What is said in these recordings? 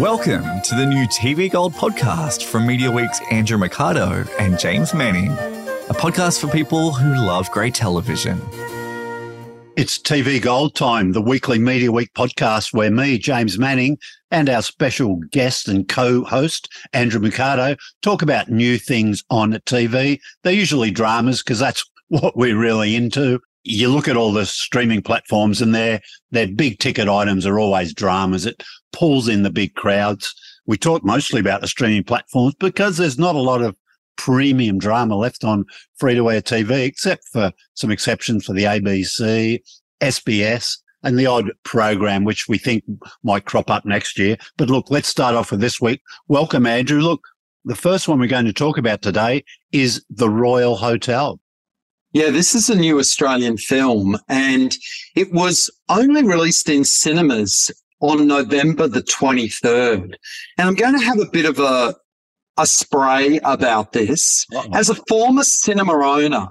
Welcome to the new TV Gold podcast from Media Week's Andrew Mercado and James Manning, a podcast for people who love great television. It's TV Gold time, the weekly Media Week podcast where me, James Manning, and our special guest and co-host, Andrew Mercado, talk about new things on TV. They're usually dramas because that's what we're really into. You look at all the streaming platforms and their their big ticket items are always dramas. It pulls in the big crowds. We talk mostly about the streaming platforms because there's not a lot of premium drama left on free to air TV, except for some exceptions for the ABC, SBS, and the odd program, which we think might crop up next year. But look, let's start off with this week. Welcome, Andrew. Look, the first one we're going to talk about today is The Royal Hotel. Yeah, this is a new Australian film and it was only released in cinemas on November the 23rd. And I'm going to have a bit of a, a spray about this. As a former cinema owner,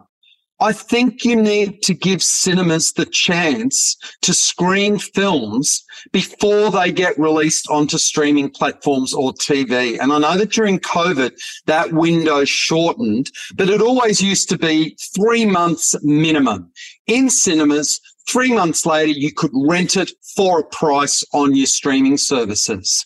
I think you need to give cinemas the chance to screen films before they get released onto streaming platforms or TV. And I know that during COVID, that window shortened, but it always used to be three months minimum in cinemas. Three months later, you could rent it for a price on your streaming services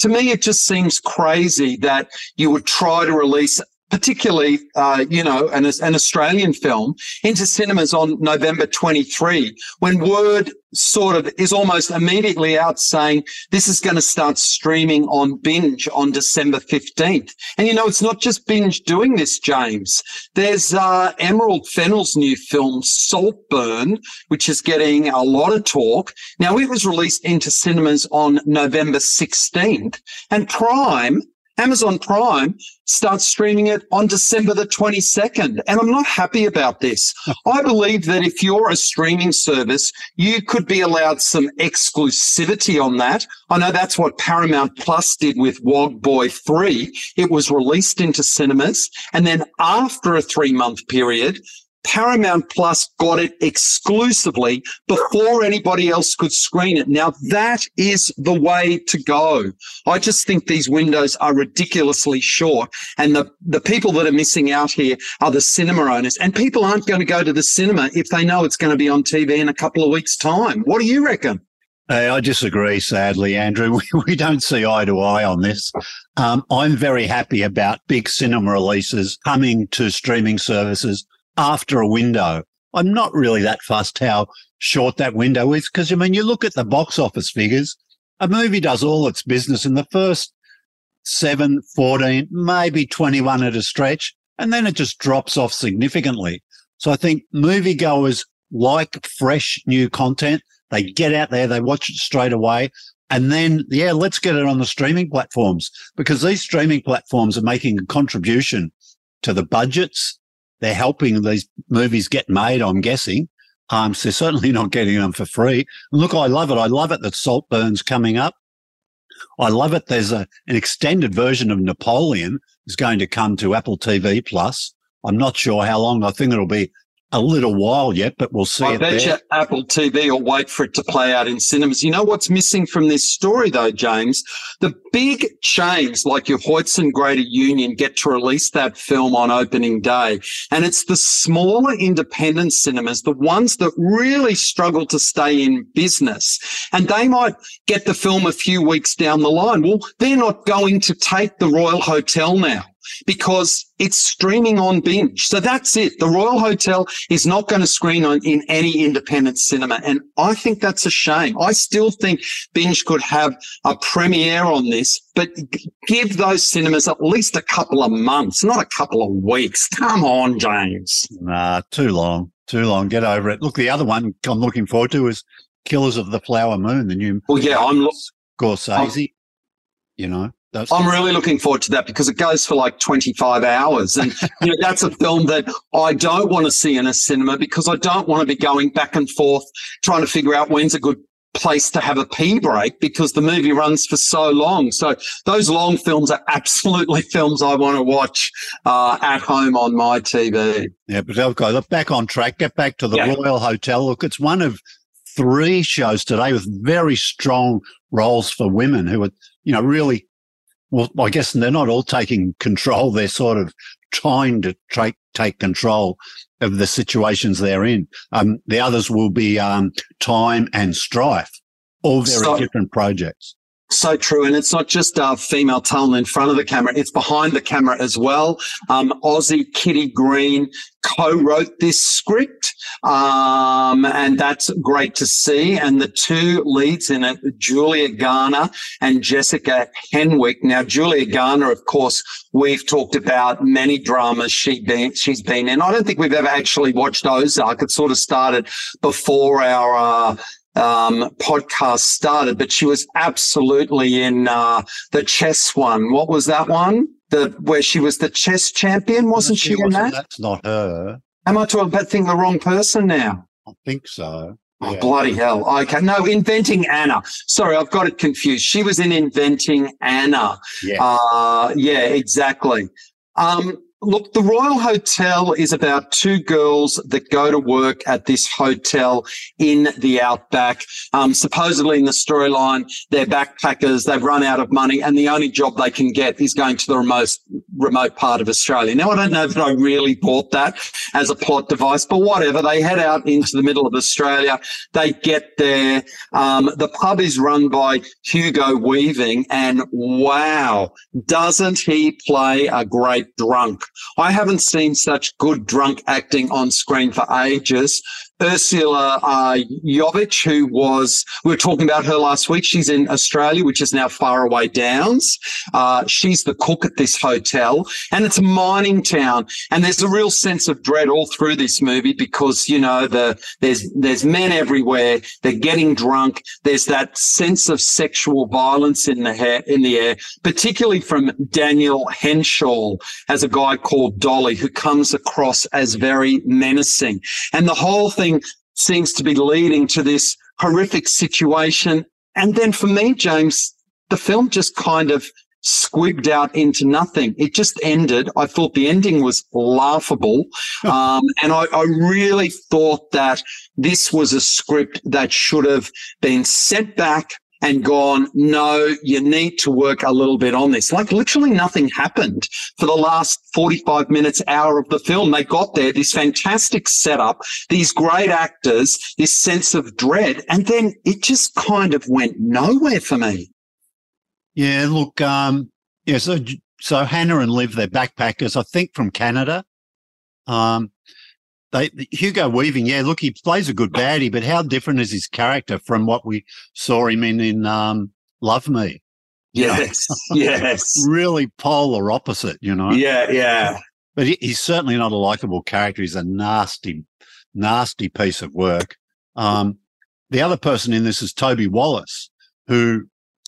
to me, it just seems crazy that you would try to release particularly, uh, you know, an, an Australian film into cinemas on November 23, when word sort of is almost immediately out saying this is going to start streaming on binge on December 15th. And you know, it's not just binge doing this, James. There's uh, Emerald Fennell's new film, Saltburn, which is getting a lot of talk. Now, it was released into cinemas on November 16th and Prime Amazon Prime starts streaming it on December the 22nd. And I'm not happy about this. I believe that if you're a streaming service, you could be allowed some exclusivity on that. I know that's what Paramount Plus did with Wog Boy 3. It was released into cinemas. And then after a three month period, Paramount Plus got it exclusively before anybody else could screen it. Now that is the way to go. I just think these windows are ridiculously short and the, the people that are missing out here are the cinema owners and people aren't going to go to the cinema if they know it's going to be on TV in a couple of weeks time. What do you reckon? Hey, I disagree, sadly, Andrew. We, we don't see eye to eye on this. Um, I'm very happy about big cinema releases coming to streaming services after a window. I'm not really that fussed how short that window is because, I mean, you look at the box office figures, a movie does all its business in the first seven, 14, maybe 21 at a stretch, and then it just drops off significantly. So I think moviegoers like fresh new content. They get out there, they watch it straight away. And then, yeah, let's get it on the streaming platforms because these streaming platforms are making a contribution to the budgets they're helping these movies get made, I'm guessing. Um, so they're certainly not getting them for free. look, I love it. I love it that Saltburn's coming up. I love it. There's a, an extended version of Napoleon is going to come to Apple TV Plus. I'm not sure how long. I think it'll be a little while yet, but we'll see. I bet you Apple TV will wait for it to play out in cinemas. You know what's missing from this story, though, James? The big chains like your Hoyts and Greater Union get to release that film on opening day. And it's the smaller independent cinemas, the ones that really struggle to stay in business. And they might get the film a few weeks down the line. Well, they're not going to take the Royal Hotel now because it's streaming on binge. So that's it. The Royal Hotel is not going to screen on in any independent cinema. And I think that's a shame. I still think binge could have a premiere on this, but give those cinemas at least a couple of months, not a couple of weeks. Come on, James. Nah, too long. Too long. Get over it. Look, the other one I'm looking forward to is Killers of the Flower Moon, the new. Well, yeah, I'm. Scorsese. I'm, you know, that's I'm really looking forward to that because it goes for like 25 hours. And, you know, that's a film that I don't want to see in a cinema because I don't want to be going back and forth trying to figure out when's a good place to have a pee break because the movie runs for so long. So those long films are absolutely films I want to watch uh, at home on my TV. Yeah, but okay, look back on track. Get back to the yeah. Royal Hotel. Look, it's one of three shows today with very strong roles for women who are you know, really, well, I guess they're not all taking control. They're sort of trying to take, take control of the situations they're in. Um, the others will be, um, time and strife, all very different projects. So true. And it's not just a female talent in front of the camera, it's behind the camera as well. Um, Aussie Kitty Green co-wrote this script. Um, and that's great to see. And the two leads in it, Julia Garner and Jessica Henwick. Now, Julia Garner, of course, we've talked about many dramas she been, she's been in. I don't think we've ever actually watched Ozark. It sort of started before our, uh, um, podcast started, but she was absolutely in uh, the chess one. What was that one? The where she was the chess champion, wasn't she, she in that? That's not her. Am I talking about thinking the wrong person now? I think so. Oh, yeah. bloody hell. Okay. No, Inventing Anna. Sorry, I've got it confused. She was in Inventing Anna. Yeah. Uh, yeah, exactly. Um, Look, the Royal Hotel is about two girls that go to work at this hotel in the outback. Um, supposedly in the storyline, they're backpackers. They've run out of money and the only job they can get is going to the remote, remote part of Australia. Now, I don't know that I really bought that as a plot device, but whatever. They head out into the middle of Australia. They get there. Um, the pub is run by Hugo Weaving and wow, doesn't he play a great drunk? I haven't seen such good drunk acting on screen for ages. Ursula uh, Yovich, who was, we were talking about her last week. She's in Australia, which is now Faraway Downs. Uh, she's the cook at this hotel and it's a mining town. And there's a real sense of dread all through this movie because, you know, the, there's, there's men everywhere. They're getting drunk. There's that sense of sexual violence in the hair, in the air, particularly from Daniel Henshall as a guy called Dolly who comes across as very menacing. And the whole thing seems to be leading to this horrific situation. And then for me, James, the film just kind of squibbed out into nothing. It just ended. I thought the ending was laughable. Um, and I, I, really thought that this was a script that should have been sent back and gone, no, you need to work a little bit on this. Like literally nothing happened for the last 45 minutes, hour of the film. They got there, this fantastic setup, these great actors, this sense of dread. And then it just kind of went nowhere for me. Yeah. Look, um, yeah. So, so Hannah and Liv, they're backpackers, I think from Canada. Um, they Hugo Weaving, yeah, look, he plays a good baddie, but how different is his character from what we saw him in in um, Love Me? Yes, yes, really polar opposite, you know. Yeah, yeah. But he, he's certainly not a likable character. He's a nasty, nasty piece of work. Um, the other person in this is Toby Wallace, who,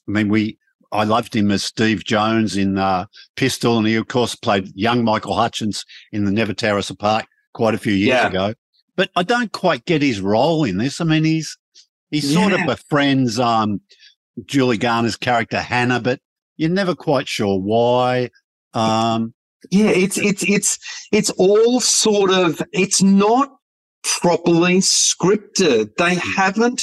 I mean, we I loved him as Steve Jones in uh, Pistol, and he of course played young Michael Hutchence in the Never Tear Us Apart quite a few years yeah. ago. But I don't quite get his role in this. I mean, he's he's yeah. sort of befriends um, Julie Garner's character Hannah, but you're never quite sure why. Um, yeah, it's it's it's it's all sort of it's not properly scripted. They hmm. haven't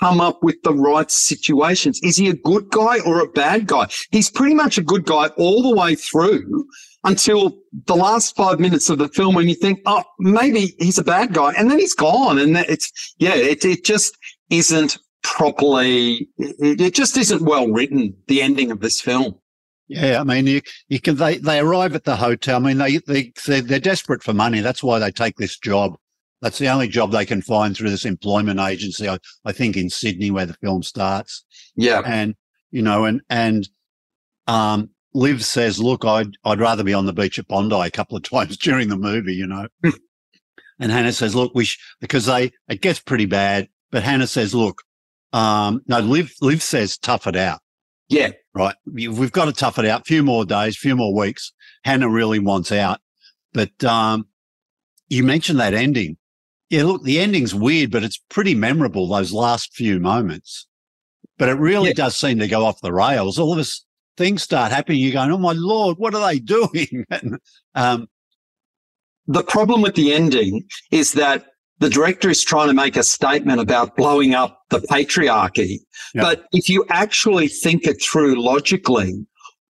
come up with the right situations. Is he a good guy or a bad guy? He's pretty much a good guy all the way through until the last five minutes of the film when you think, oh, maybe he's a bad guy. And then he's gone. And it's, yeah, it, it just isn't properly, it, it just isn't well written, the ending of this film. Yeah, I mean, you, you can, they, they arrive at the hotel. I mean, they, they, they're, they're desperate for money. That's why they take this job. That's the only job they can find through this employment agency, I, I think in Sydney where the film starts. Yeah. And, you know, and, and, um, Liv says, look, I'd, I'd rather be on the beach at Bondi a couple of times during the movie, you know. And Hannah says, look, we, sh-, because they, it gets pretty bad, but Hannah says, look, um, no, Liv, Liv says, tough it out. Yeah. Right. We've got to tough it out. A few more days, few more weeks. Hannah really wants out. But, um, you mentioned that ending. Yeah. Look, the ending's weird, but it's pretty memorable, those last few moments. But it really yeah. does seem to go off the rails. All of us, things start happening, you're going, oh my Lord, what are they doing? um, the problem with the ending is that the director is trying to make a statement about blowing up the patriarchy. But if you actually think it through logically,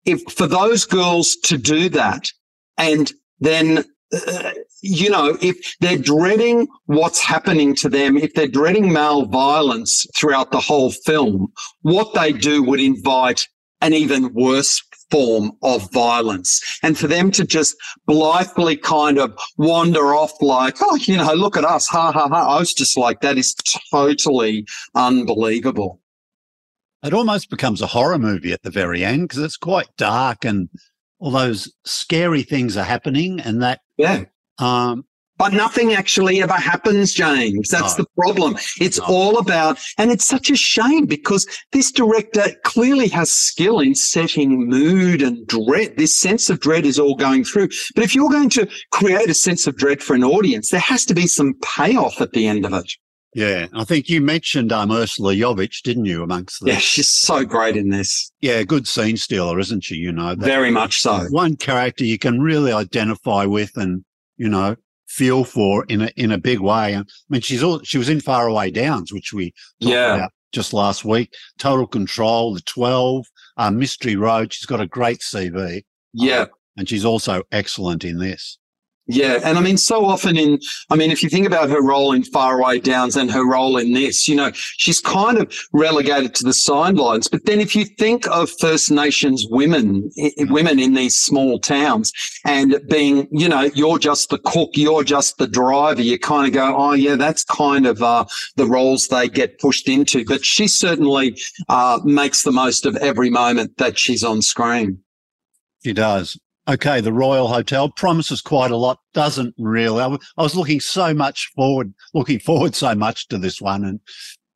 if for those girls to do that and then uh, you know, if they're dreading what's happening to them, if they're dreading male violence throughout the whole film, what they do would invite an even worse form of violence. And for them to just blithely kind of wander off like, oh, you know, look at us, ha ha ha. I was just like, that is totally unbelievable. It almost becomes a horror movie at the very end because it's quite dark and all those scary things are happening and that Yeah. um But nothing actually ever happens, James. That's No. the problem. It's No. all about, and it's such a shame because this director clearly has skill in setting mood and dread. This sense of dread is all going through. But if you're going to create a sense of dread for an audience, there has to be some payoff at the end of it. yeah, I think you mentioned um Ursula Yovich, didn't you, amongst the Yeah, she's so great in this. Yeah, good scene stealer, isn't she? You know, Very much so. one character you can really identify with and, you know, feel for in a in a big way. And I mean, she's all she was in Faraway Downs, which we talked Yeah. about just last week. Total Control, The Twelve, uh, Mystery Road. She's got a great CV, Yeah. and she's also excellent in this. Yeah. And I mean, so often in, I mean, if you think about her role in Faraway Downs and her role in this, you know, she's kind of relegated to the sidelines. But then if you think of First Nations women, women in these small towns and being, you know, you're just the cook, you're just the driver, you kind of go, oh yeah, that's kind of, uh, the roles they get pushed into. But she certainly, uh, makes the most of every moment that she's on screen. She does. Okay, the Royal Hotel promises quite a lot, doesn't really. I I was looking so much forward, looking forward so much to this one, and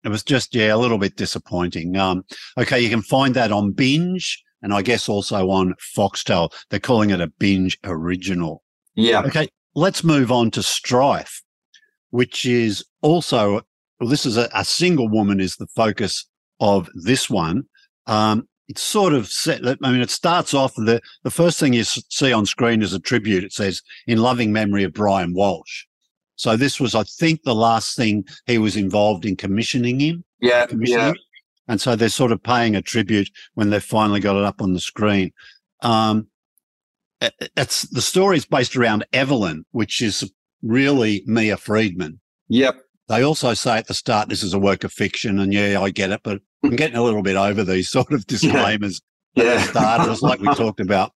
it was just, yeah, a little bit disappointing. Um, okay, you can find that on Binge and I guess also on Foxtel. They're calling it a Binge original. Yeah. Okay, let's move on to Strife, which is also, well, this is a, a single woman is the focus of this one. Um, it's sort of set. I mean, it starts off the the first thing you see on screen is a tribute. It says "In loving memory of Brian Walsh." So this was, I think, the last thing he was involved in commissioning him. Yeah. Commissioning, Yeah. him. and so they're sort of paying a tribute when they've finally got it up on the screen. Um, it- it's the story is based around Evelyn, which is really Mia Freedman. Yep. They also say at the start this is a work of fiction, and yeah, I get it, but I'm getting a little bit over these sort of disclaimers at the Yeah. start. It like we talked about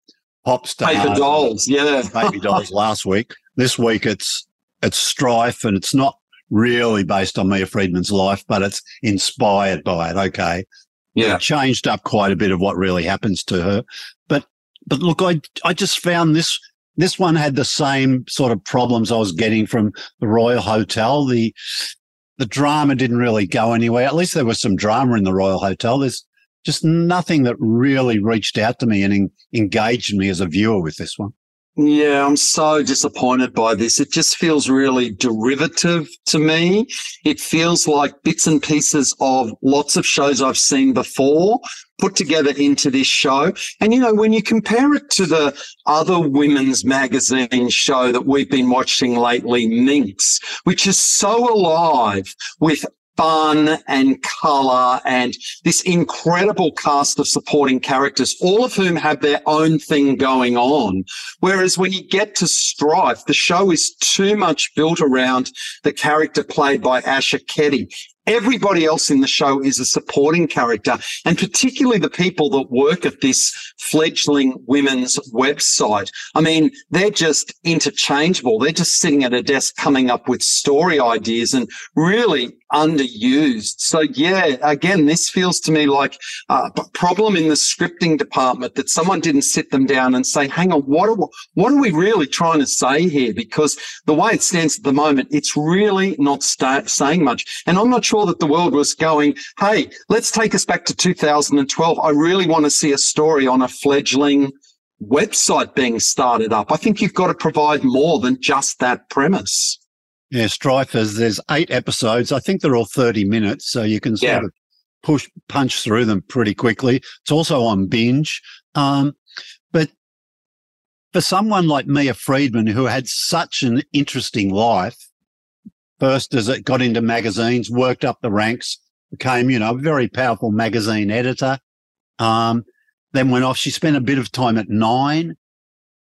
pop stars, Paper dolls. Yeah. baby dolls last week. This week it's it's strife, and it's not really based on Mia Freedman's life, but it's inspired by it. Okay, Yeah. it changed up quite a bit of what really happens to her. But but look, I I just found this this one had the same sort of problems I was getting from the Royal Hotel. The the drama didn't really go anywhere. At least there was some drama in the Royal Hotel. There's just nothing that really reached out to me and en- engaged me as a viewer with this one. Yeah, I'm so disappointed by this. It just feels really derivative to me. It feels like bits and pieces of lots of shows I've seen before put together into this show. And, you know, when you compare it to the other women's magazine show that we've been watching lately, Minx, which is so alive with fun and color and this incredible cast of supporting characters, all of whom have their own thing going on. Whereas when you get to Strife, the show is too much built around the character played by Asher Keddie. Everybody else in the show is a supporting character, and particularly the people that work at this fledgling women's website. I mean, they're just interchangeable. They're just sitting at a desk coming up with story ideas and really underused. So yeah, again, this feels to me like a problem in the scripting department that someone didn't sit them down and say, hang on, what are, what are we really trying to say here? Because the way it stands at the moment, it's really not saying much. And I'm not sure that the world was going, hey, let's take us back to 2012. I really want to see a story on a fledgling website being started up. I think you've got to provide more than just that premise. Yeah, Strifers, there's eight episodes. I think they're all 30 minutes, so you can sort Yeah. of push, punch through them pretty quickly. It's also on binge. Um, but for someone like Mia Freedman, who had such an interesting life, first as it got into magazines, worked up the ranks, became, you know, a very powerful magazine editor. Um, then went off. She spent a bit of time at Nine,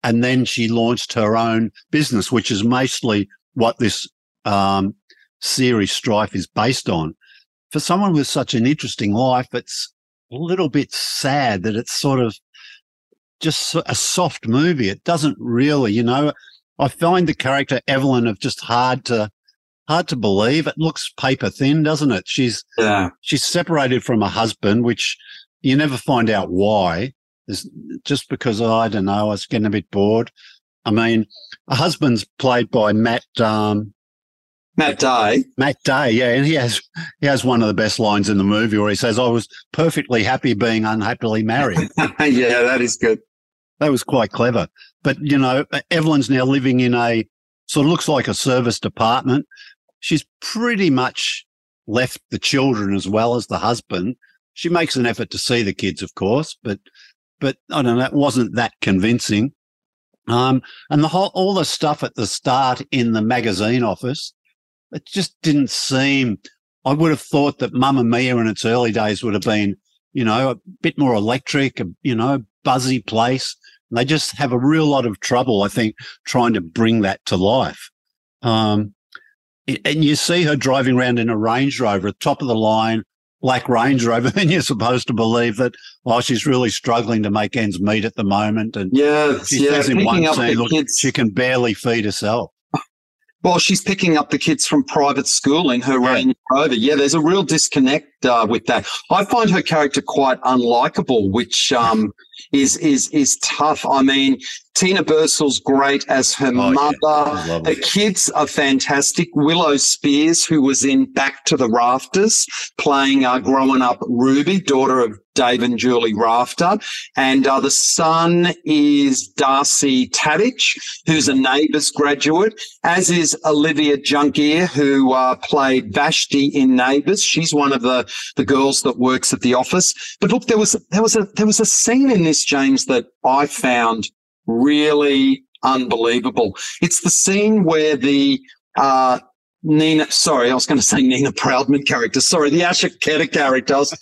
and then she launched her own business, which is mostly what this um, series Strife is based on. For someone with such an interesting life, it's a little bit sad that it's sort of just a soft movie. It doesn't really, you know, I find the character Evelyn of just hard to hard to believe. It looks paper thin, doesn't it? She's yeah. she's separated from her husband, which you never find out why. It's just because oh, I don't know, I was getting a bit bored. I mean, her husband's played by Matt um, Matt Day. Matt Day, yeah, and he has he has one of the best lines in the movie where he says, "I was perfectly happy being unhappily married." yeah, that is good. That was quite clever. But you know, Evelyn's now living in a sort of looks like a service department. She's pretty much left the children as well as the husband. She makes an effort to see the kids, of course, but but I don't know, it wasn't that convincing. Um, and the whole all the stuff at the start in the magazine office it just didn't seem. I would have thought that Mamamia in its early days would have been, you know, a bit more electric, a, you know, buzzy place. And they just have a real lot of trouble, I think, trying to bring that to life. Um, and you see her driving around in a Range Rover, top of the line, black Range Rover, and you're supposed to believe that, oh, she's really struggling to make ends meet at the moment. And yeah, she yeah, says in one scene, look, kids. she can barely feed herself. Well, she's picking up the kids from private school in her yeah. Range Rover. Yeah, there's a real disconnect uh, with that. I find her character quite unlikable, which um, is is is tough. I mean, Tina Bursill's great as her oh, mother. Yeah. The kids are fantastic. Willow Speers, who was in Back to the Rafters, playing uh, growing up Ruby, daughter of Dave and Julie Rafter. And uh, the son is Darcy Tadich, who's a Neighbours graduate, as is Olivia Junkeer, who uh, played Yashvi in Neighbours. She's one of the, the girls that works at the office. But look, there was there was a there was a scene in this, James, that I found really unbelievable. It's the scene where the uh, Nina, sorry, I was going to say Nina Proudman character. Sorry, the Asher Keddie character. I was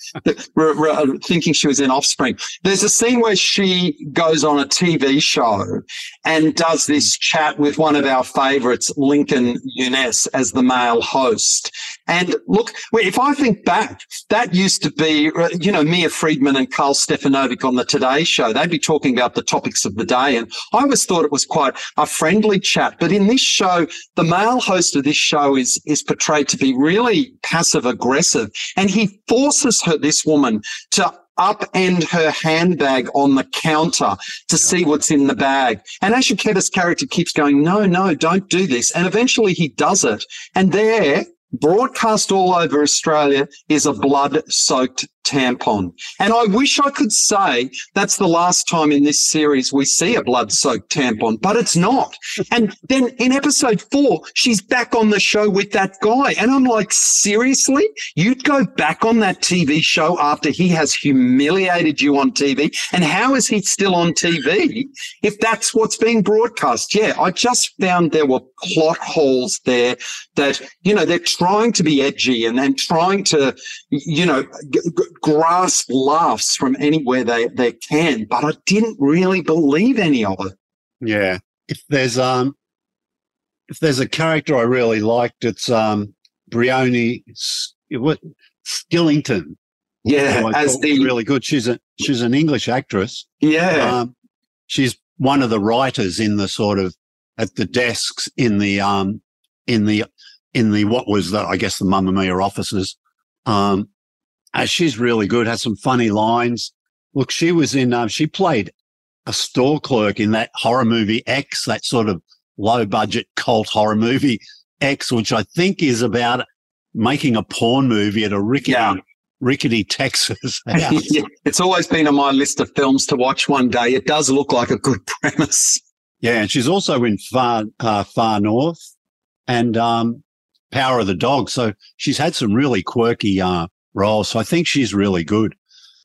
uh, thinking she was in Offspring. There's a scene where she goes on a TV show and does this chat with one of our favorites, Lincoln Younes, as the male host. And look, if I think back, that used to be, you know, Mia Freedman and Karl Stefanovic on the Today Show. They'd be talking about the topics of the day. And I always thought it was quite a friendly chat. But in this show, the male host of this show is, is portrayed to be really passive aggressive. And he forces her, this woman, to upend her handbag on the counter to yeah. see what's in the bag. And Asher Keddie's character keeps going, no, no, don't do this. And eventually he does it. And there, broadcast all over Australia is a blood soaked tampon. And I wish I could say that's the last time in this series we see a blood soaked tampon, but it's not. And then in episode four, she's back on the show with that guy. And I'm like, seriously? You'd go back on that TV show after he has humiliated you on TV? And how is he still on TV if that's what's being broadcast? Yeah, I just found there were plot holes there that, you know, they're trying to be edgy and then trying to, you know, g- g- grasp laughs from anywhere they, they can, but I didn't really believe any of it. Yeah. If there's um if there's a character I really liked, it's um Bryony what Skillington. Yeah, as the really good. She's a she's an English actress. Yeah. Um, she's one of the writers in the sort of at the desks in the um in the in the what was the I guess the Mamamia offices. Um, uh, she's really good. Has some funny lines. Look, she was in. Um, she played a store clerk in that horror movie X, that sort of low budget cult horror movie X, which I think is about making a porn movie at a rickety, yeah. rickety Texas house. yeah, it's always been on my list of films to watch one day. It does look like a good premise. Yeah, and she's also in Far uh, Far North and um, Power of the Dog. So she's had some really quirky uh, role. So I think she's really good.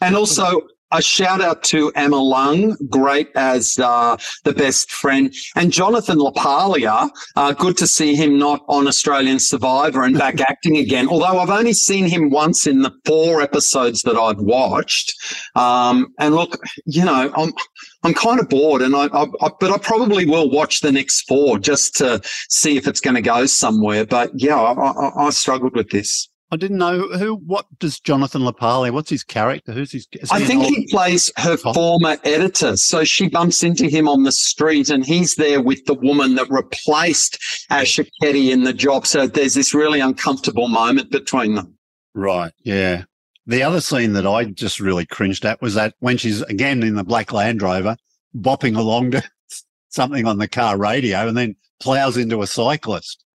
And also, a shout out to Emma Lung, great as uh, the best friend, and Jonathan LaPaglia. Uh, good to see him not on Australian Survivor and back acting again. Although I've only seen him once in the four episodes that I've watched. Um, and look, you know, I'm I'm kind of bored, and I, I, I, but I probably will watch the next four just to see if it's going to go somewhere. But yeah, I, I struggled with this. I didn't know who. What does Jonathan LaPaglia? What's his character? Who's his? I think he plays her former editor. So she bumps into him on the street, and he's there with the woman that replaced Asher Keddie in the job. So there's this really uncomfortable moment between them. Right. Yeah. The other scene that I just really cringed at was that when she's again in the black Land Rover, bopping along to something on the car radio, and then plows into a cyclist.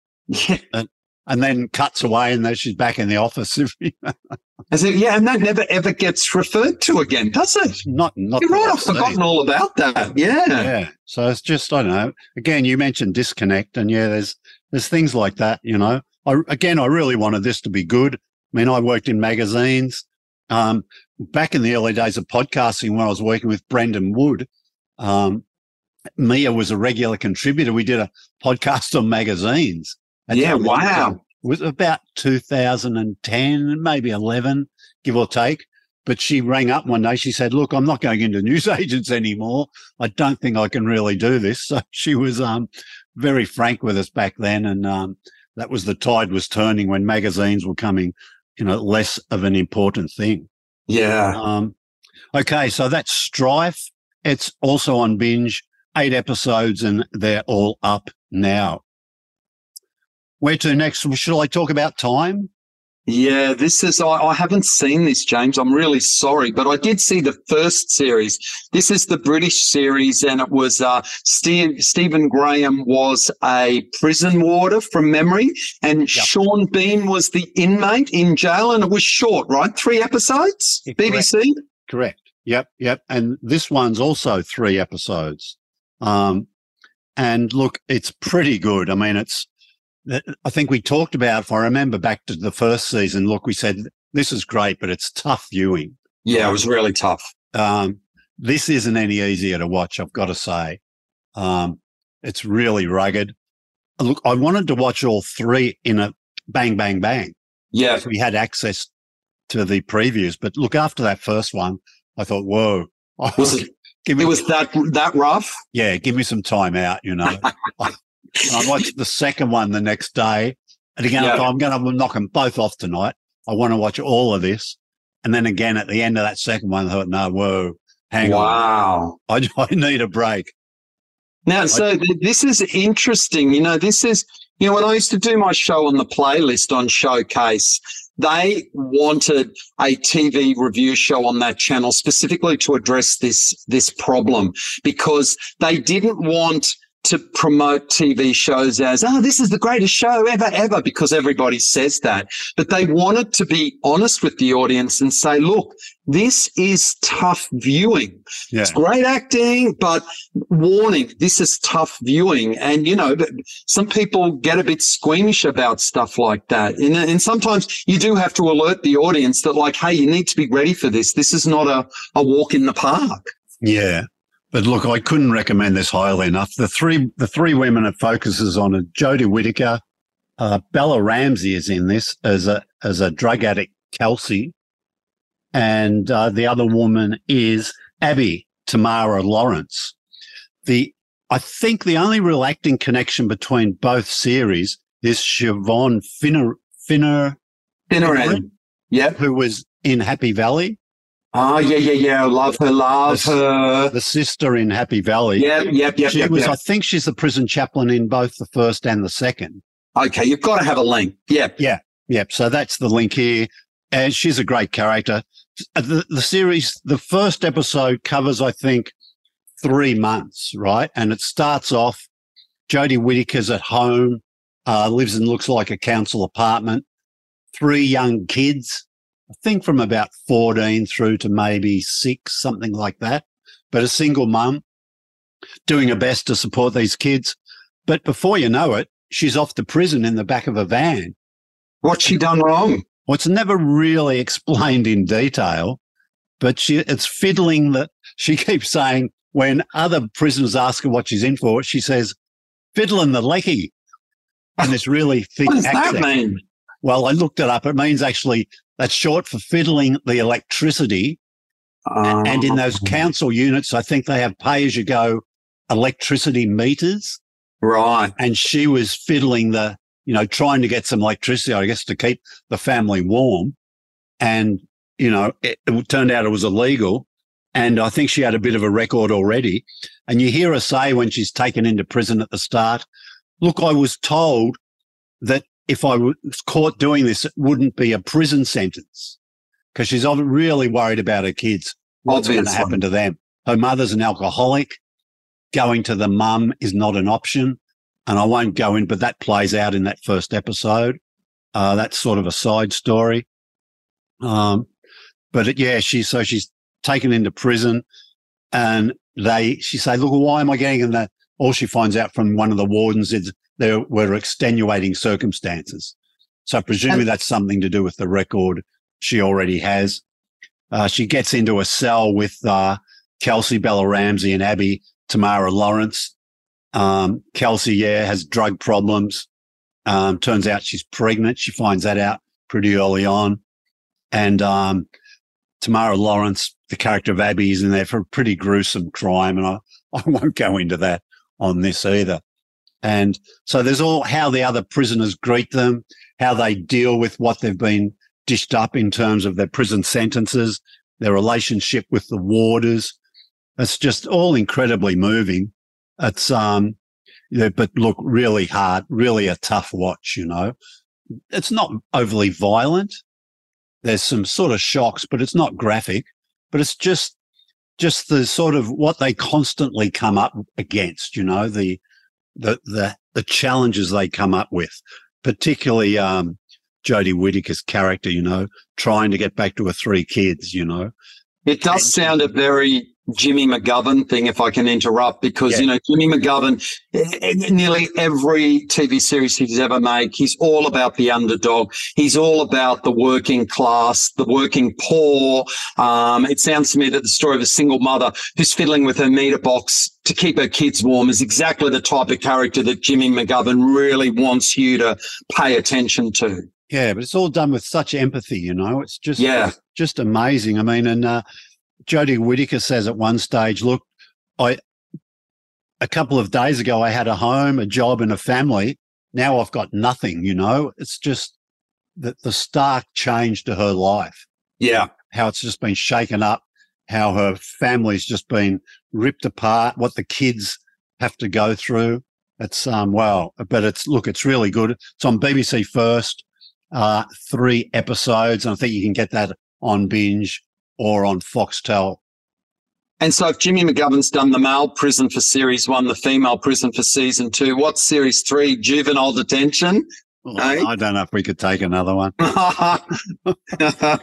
Yeah. And, and then cuts away and then she's back in the office. As it, yeah, and that never ever gets referred to again, does it? Not, not. You're right. I've forgotten all about that. Yeah, yeah. So it's just I don't know. Again, you mentioned disconnect, and yeah, there's there's things like that. You know, I again, I really wanted this to be good. I mean, I worked in magazines. Um, back in the early days of podcasting, when I was working with Brendan Wood, um, Mia was a regular contributor. We did a podcast on magazines yeah, wow. It was about 2010, maybe 11, give or take. But she rang up one day. She said, look, I'm not going into news agents anymore. I don't think I can really do this. So she was, um, very frank with us back then. And, um, that was the tide was turning when magazines were coming, you know, less of an important thing. Yeah. Um, okay. So that's Strife. It's also on binge, eight episodes and they're all up now. Where to next? Should I talk about time? Yeah, this is, I, I, haven't seen this, James. I'm really sorry, but I did see the first series. This is the British series, and it was, uh, Steve, Stephen Graham was a prison warder from memory, and yep. Sean Bean was the inmate in jail, and it was short, right? Three episodes? Yeah, BBC? Correct. correct. Yep, yep. And this one's also three episodes. Um, and look, it's pretty good. I mean, it's, I think we talked about, if I remember back to the first season, look, we said, this is great, but it's tough viewing. Yeah, it was really tough. Um, this isn't any easier to watch, I've got to say. Um, it's really rugged. Look, I wanted to watch all three in a bang, bang, bang. Yeah. we had access to the previews. But look, after that first one, I thought, whoa. Was it, give me, it was that, that rough? Yeah. Give me some time out, you know. I watched the second one the next day. And again, yeah. I'm going to knock them both off tonight. I want to watch all of this. And then again, at the end of that second one, I thought, no, whoa, hang wow. on. I, I need a break. Now, so I, this is interesting. You know, this is, you know, when I used to do my show on the playlist on Showcase, they wanted a TV review show on that channel specifically to address this, this problem because they didn't want to promote TV shows as, oh, this is the greatest show ever, ever, because everybody says that. But they wanted to be honest with the audience and say, look, this is tough viewing. Yeah. It's great acting, but warning, this is tough viewing. And, you know, some people get a bit squeamish about stuff like that. And, and sometimes you do have to alert the audience that like, hey, you need to be ready for this. This is not a, a walk in the park. Yeah. But look, I couldn't recommend this highly enough. The three, the three women it focuses on are Jodie Whittaker, uh, Bella Ramsey is in this as a, as a drug addict, Kelsey. And, uh, the other woman is Abby Tamara Lawrence. The, I think the only real acting connection between both series is Siobhan Finner, Finner, Finneran. Yep. Who was in Happy Valley. Oh, yeah, yeah, yeah. Love her, love the, her. The sister in Happy Valley. Yep, yep, yep. She yep, was, yep. I think she's the prison chaplain in both the first and the second. Okay, you've got to have a link. Yep. Yeah, yep. So that's the link here. And she's a great character. Uh, the, the series, the first episode covers, I think, three months, right? And it starts off, Jodie Whittaker's at home, uh, lives and looks like a council apartment, three young kids I think from about 14 through to maybe six, something like that. But a single mum doing her best to support these kids. But before you know it, she's off to prison in the back of a van. What's she done wrong? What's never really explained in detail, but she it's fiddling that she keeps saying when other prisoners ask her what she's in for, she says, fiddling the lecky. And this really thick What does accent. that mean? Well, I looked it up. It means actually that's short for fiddling the electricity. Ah. and in those council units, I think they have pay as you go electricity meters. right. And she was fiddling the, you know, trying to get some electricity, I guess, to keep the family warm. And, you know, it, it turned out it was illegal. And I think she had a bit of a record already. And you hear her say when she's taken into prison at the start, look, I was told that if I was caught doing this, it wouldn't be a prison sentence because she's really worried about her kids. What's going to happen to them? Her mother's an alcoholic. Going to the mum is not an option. And I won't go in, but that plays out in that first episode. Uh, that's sort of a side story. Um, but it, yeah, she's so she's taken into prison and they, she say, look, why am I getting in that? All she finds out from one of the wardens is there were extenuating circumstances. So presumably that's something to do with the record she already has. Uh, she gets into a cell with, uh, Kelsey Bella Ramsey and Abby Tamara Lawrence. Um, Kelsey, yeah, has drug problems. Um, turns out she's pregnant. She finds that out pretty early on. And, um, Tamara Lawrence, the character of Abby is in there for a pretty gruesome crime. And I, I won't go into that on this either. And so there's all how the other prisoners greet them, how they deal with what they've been dished up in terms of their prison sentences, their relationship with the warders. It's just all incredibly moving. It's, um, yeah, but look, really hard, really a tough watch, you know. It's not overly violent. There's some sort of shocks, but it's not graphic, but it's just, just the sort of what they constantly come up against, you know, the, the, the, the challenges they come up with, particularly, um, Jodie Whittaker's character, you know, trying to get back to her three kids, you know. It does sound a very Jimmy McGovern thing, if I can interrupt, because, Yeah. you know, Jimmy McGovern, eh, eh, nearly every TV series he's ever made, he's all about the underdog. He's all about the working class, the working poor. Um, it sounds to me that the story of a single mother who's fiddling with her meter box to keep her kids warm is exactly the type of character that Jimmy McGovern really wants you to pay attention to. Yeah, but it's all done with such empathy, you know. It's just Yeah. just amazing. I mean, and uh, Jodie Whittaker says at one stage, "Look, I a couple of days ago I had a home, a job, and a family. Now I've got nothing. You know, it's just the the stark change to her life. Yeah. How it's just been shaken up. How her family's just been ripped apart. What the kids have to go through. It's um well, but it's look, it's really good. It's on BBC First uh, three episodes. And I think you can get that on binge or on Foxtel. And so if Jimmy McGovern's done the male prison for series one, the female prison for season two, what's series three? Juvenile detention? Well? I don't know if we could take another one, but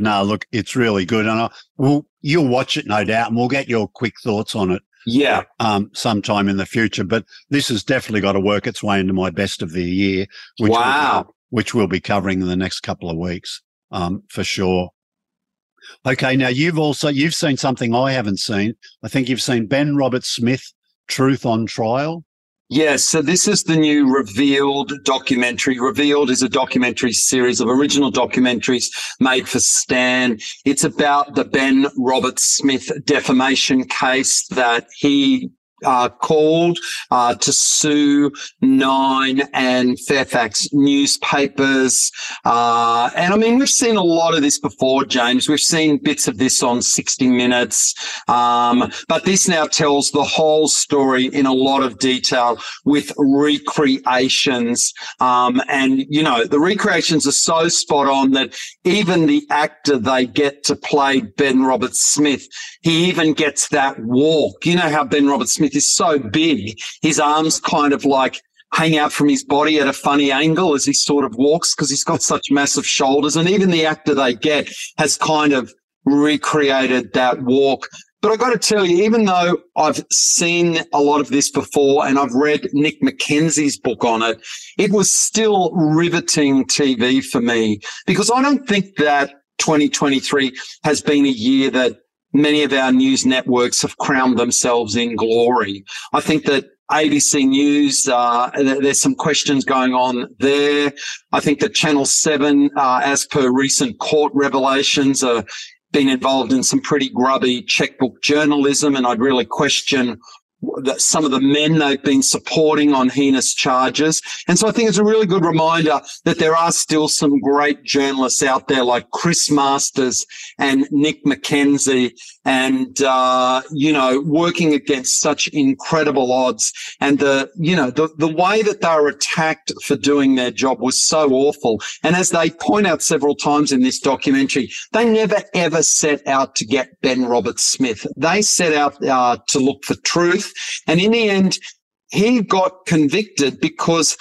no, look, it's really good. And I, we'll, you'll watch it, no doubt, and we'll get your quick thoughts on it yeah. um, sometime in the future. But this has definitely got to work its way into my best of the year, which we'll be- Wow. which we'll be covering in the next couple of weeks, um, for sure. Okay, now you've also you've seen something I haven't seen. I think you've seen Ben Roberts-Smith, Truth on Trial. Yes, so this is the new Revealed documentary. Revealed is a documentary series of original documentaries made for Stan. It's about the Ben Roberts-Smith defamation case that he uh, called uh, to sue Nine and Fairfax newspapers. Uh, and I mean, we've seen a lot of this before, James. We've seen bits of this on 60 Minutes. Um, but this now tells the whole story in a lot of detail with recreations. Um, and, you know, the recreations are so spot on that even the actor they get to play Ben Roberts-Smith, he even gets that walk. You know how Ben Roberts-Smith is so big, his arms kind of like hang out from his body at a funny angle as he sort of walks because he's got such massive shoulders. And even the actor they get has kind of recreated that walk. But I got to tell you, even though I've seen a lot of this before and I've read Nick McKenzie's book on it, it was still riveting TV for me because I don't think that 2023 has been a year that many of our news networks have crowned themselves in glory. I think that ABC News, uh, there's some questions going on there. I think that Channel 7, uh, as per recent court revelations, are been involved in some pretty grubby checkbook journalism, and I'd really question that some of the men they've been supporting on heinous charges. And so I think it's a really good reminder that there are still some great journalists out there like Chris Masters and Nick McKenzie and, uh, you know, working against such incredible odds. And the, you know, the, the way that they were attacked for doing their job was so awful. And as they point out several times in this documentary, they never ever set out to get Ben Roberts-Smith. They set out uh, to look for truth and in the end, he got convicted because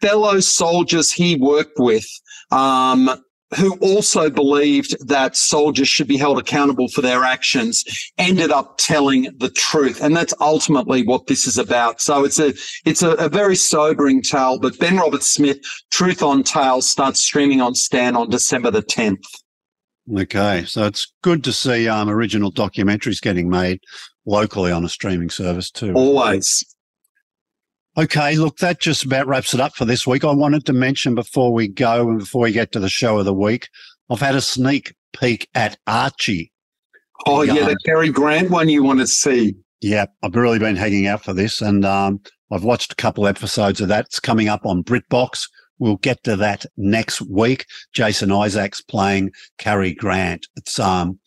fellow soldiers he worked with, um, who also believed that soldiers should be held accountable for their actions ended up telling the truth. And that's ultimately what this is about. So it's a, it's a, a very sobering tale, but Ben Robert Smith, Truth on Tales starts streaming on Stan on December the 10th. Okay. So it's good to see, um, original documentaries getting made locally on a streaming service too. Always. Okay, look, that just about wraps it up for this week. I wanted to mention before we go and before we get to the show of the week, I've had a sneak peek at Archie. Oh, yeah, the Cary Grant one you want to see. Yeah, I've really been hanging out for this and um, I've watched a couple episodes of that. It's coming up on BritBox. We'll get to that next week. Jason Isaacs playing Cary Grant. It's um,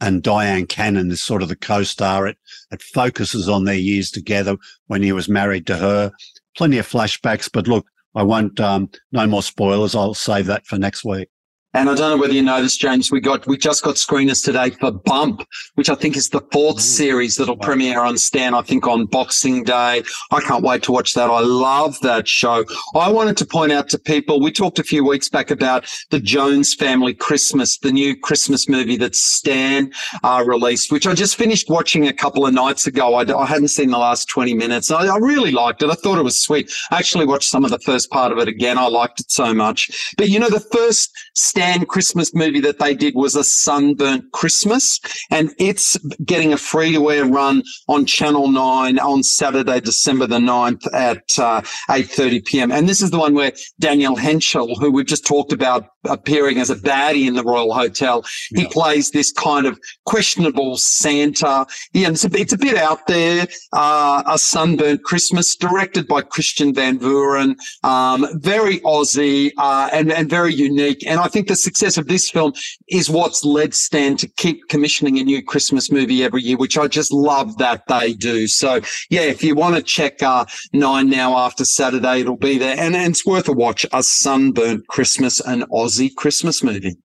and Dyan Cannon is sort of the co-star. It it focuses on their years together when he was married to her. Plenty of flashbacks, but look, I won't. Um, no more spoilers. I'll save that for next week. And I don't know whether you noticed, James, we got, we just got screeners today for Bump, which I think is the fourth Ooh, series that'll wow. premiere on Stan, I think on Boxing Day. I can't wait to watch that. I love that show. I wanted to point out to people, we talked a few weeks back about the Jones Family Christmas, the new Christmas movie that Stan uh, released, which I just finished watching a couple of nights ago. I, I hadn't seen the last 20 minutes. I, I really liked it. I thought it was sweet. I actually watched some of the first part of it again. I liked it so much. But you know, the first Stan Stan Christmas movie that they did was a Sunburnt Christmas, and it's getting a free to air run on Channel 9 on Saturday, December the 9th at uh, 8.30 p.m. And this is the one where Daniel Henshall, who we've just talked about appearing as a baddie in the Royal Hotel, yeah. he plays this kind of questionable Santa. Yeah, it's a, it's a bit out there. Uh, a Sunburnt Christmas, directed by Christian Van Vuuren, um, very Aussie uh, and, and very unique. And I think the success of this film is what's led Stan to keep commissioning a new Christmas movie every year, which I just love that they do. So yeah, if you want to check uh, nine now after Saturday, it'll be there, and, and it's worth a watch. A sunburnt Christmas, and Aussie Christmas movie.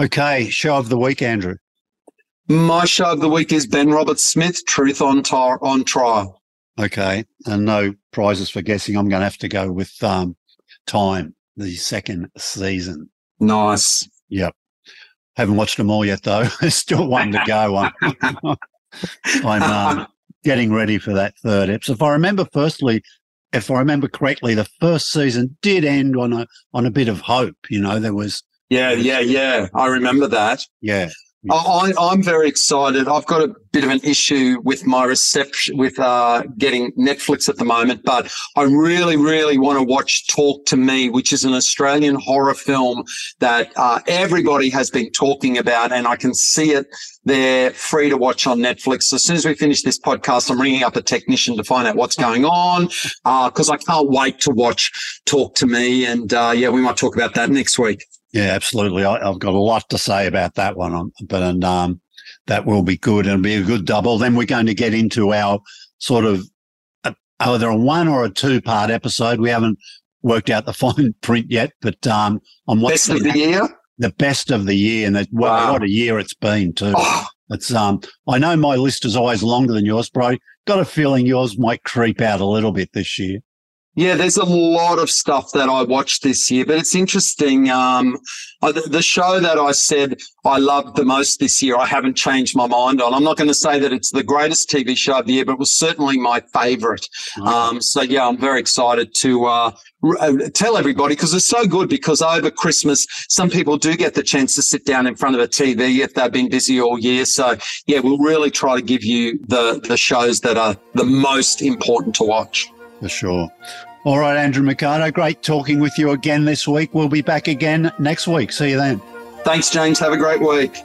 Okay, show of the week, Andrew. My show of the week is Ben Roberts-Smith, Truth on, tar- on Trial. Okay, and no prizes for guessing. I'm going to have to go with um, Time, the second season. Nice. Yep. Haven't watched them all yet, though. There's still one to go. I'm, I'm um, getting ready for that third episode. If I remember, firstly, if I remember correctly, the first season did end on a on a bit of hope. You know, there was. Yeah, yeah, yeah. I remember that. Yeah. I, I'm very excited. I've got a bit of an issue with my reception with uh, getting Netflix at the moment, but I really, really want to watch Talk to Me, which is an Australian horror film that uh, everybody has been talking about, and I can see it there free to watch on Netflix. As soon as we finish this podcast, I'm ringing up a technician to find out what's going on because uh, I can't wait to watch Talk to Me, and uh, yeah, we might talk about that next week. Yeah, absolutely. I, have got a lot to say about that one, um, but and, um, that will be good. It'll be a good double. Then we're going to get into our sort of uh, either a one or a two part episode. We haven't worked out the fine print yet, but um, on what's best the, of the year, the best of the year, and that, well, wow. what a year it's been too. Oh. It's um, I know my list is always longer than yours, but I got a feeling yours might creep out a little bit this year. Yeah, there's a lot of stuff that I watched this year, but it's interesting. Um, the show that I said I loved the most this year, I haven't changed my mind on. I'm not going to say that it's the greatest TV show of the year, but it was certainly my favorite. Um, so yeah, I'm very excited to uh, uh tell everybody because it's so good. Because over Christmas, some people do get the chance to sit down in front of a TV if they've been busy all year. So yeah, we'll really try to give you the the shows that are the most important to watch for sure. All right, Andrew Mercado, great talking with you again this week. We'll be back again next week. See you then. Thanks, James. Have a great week.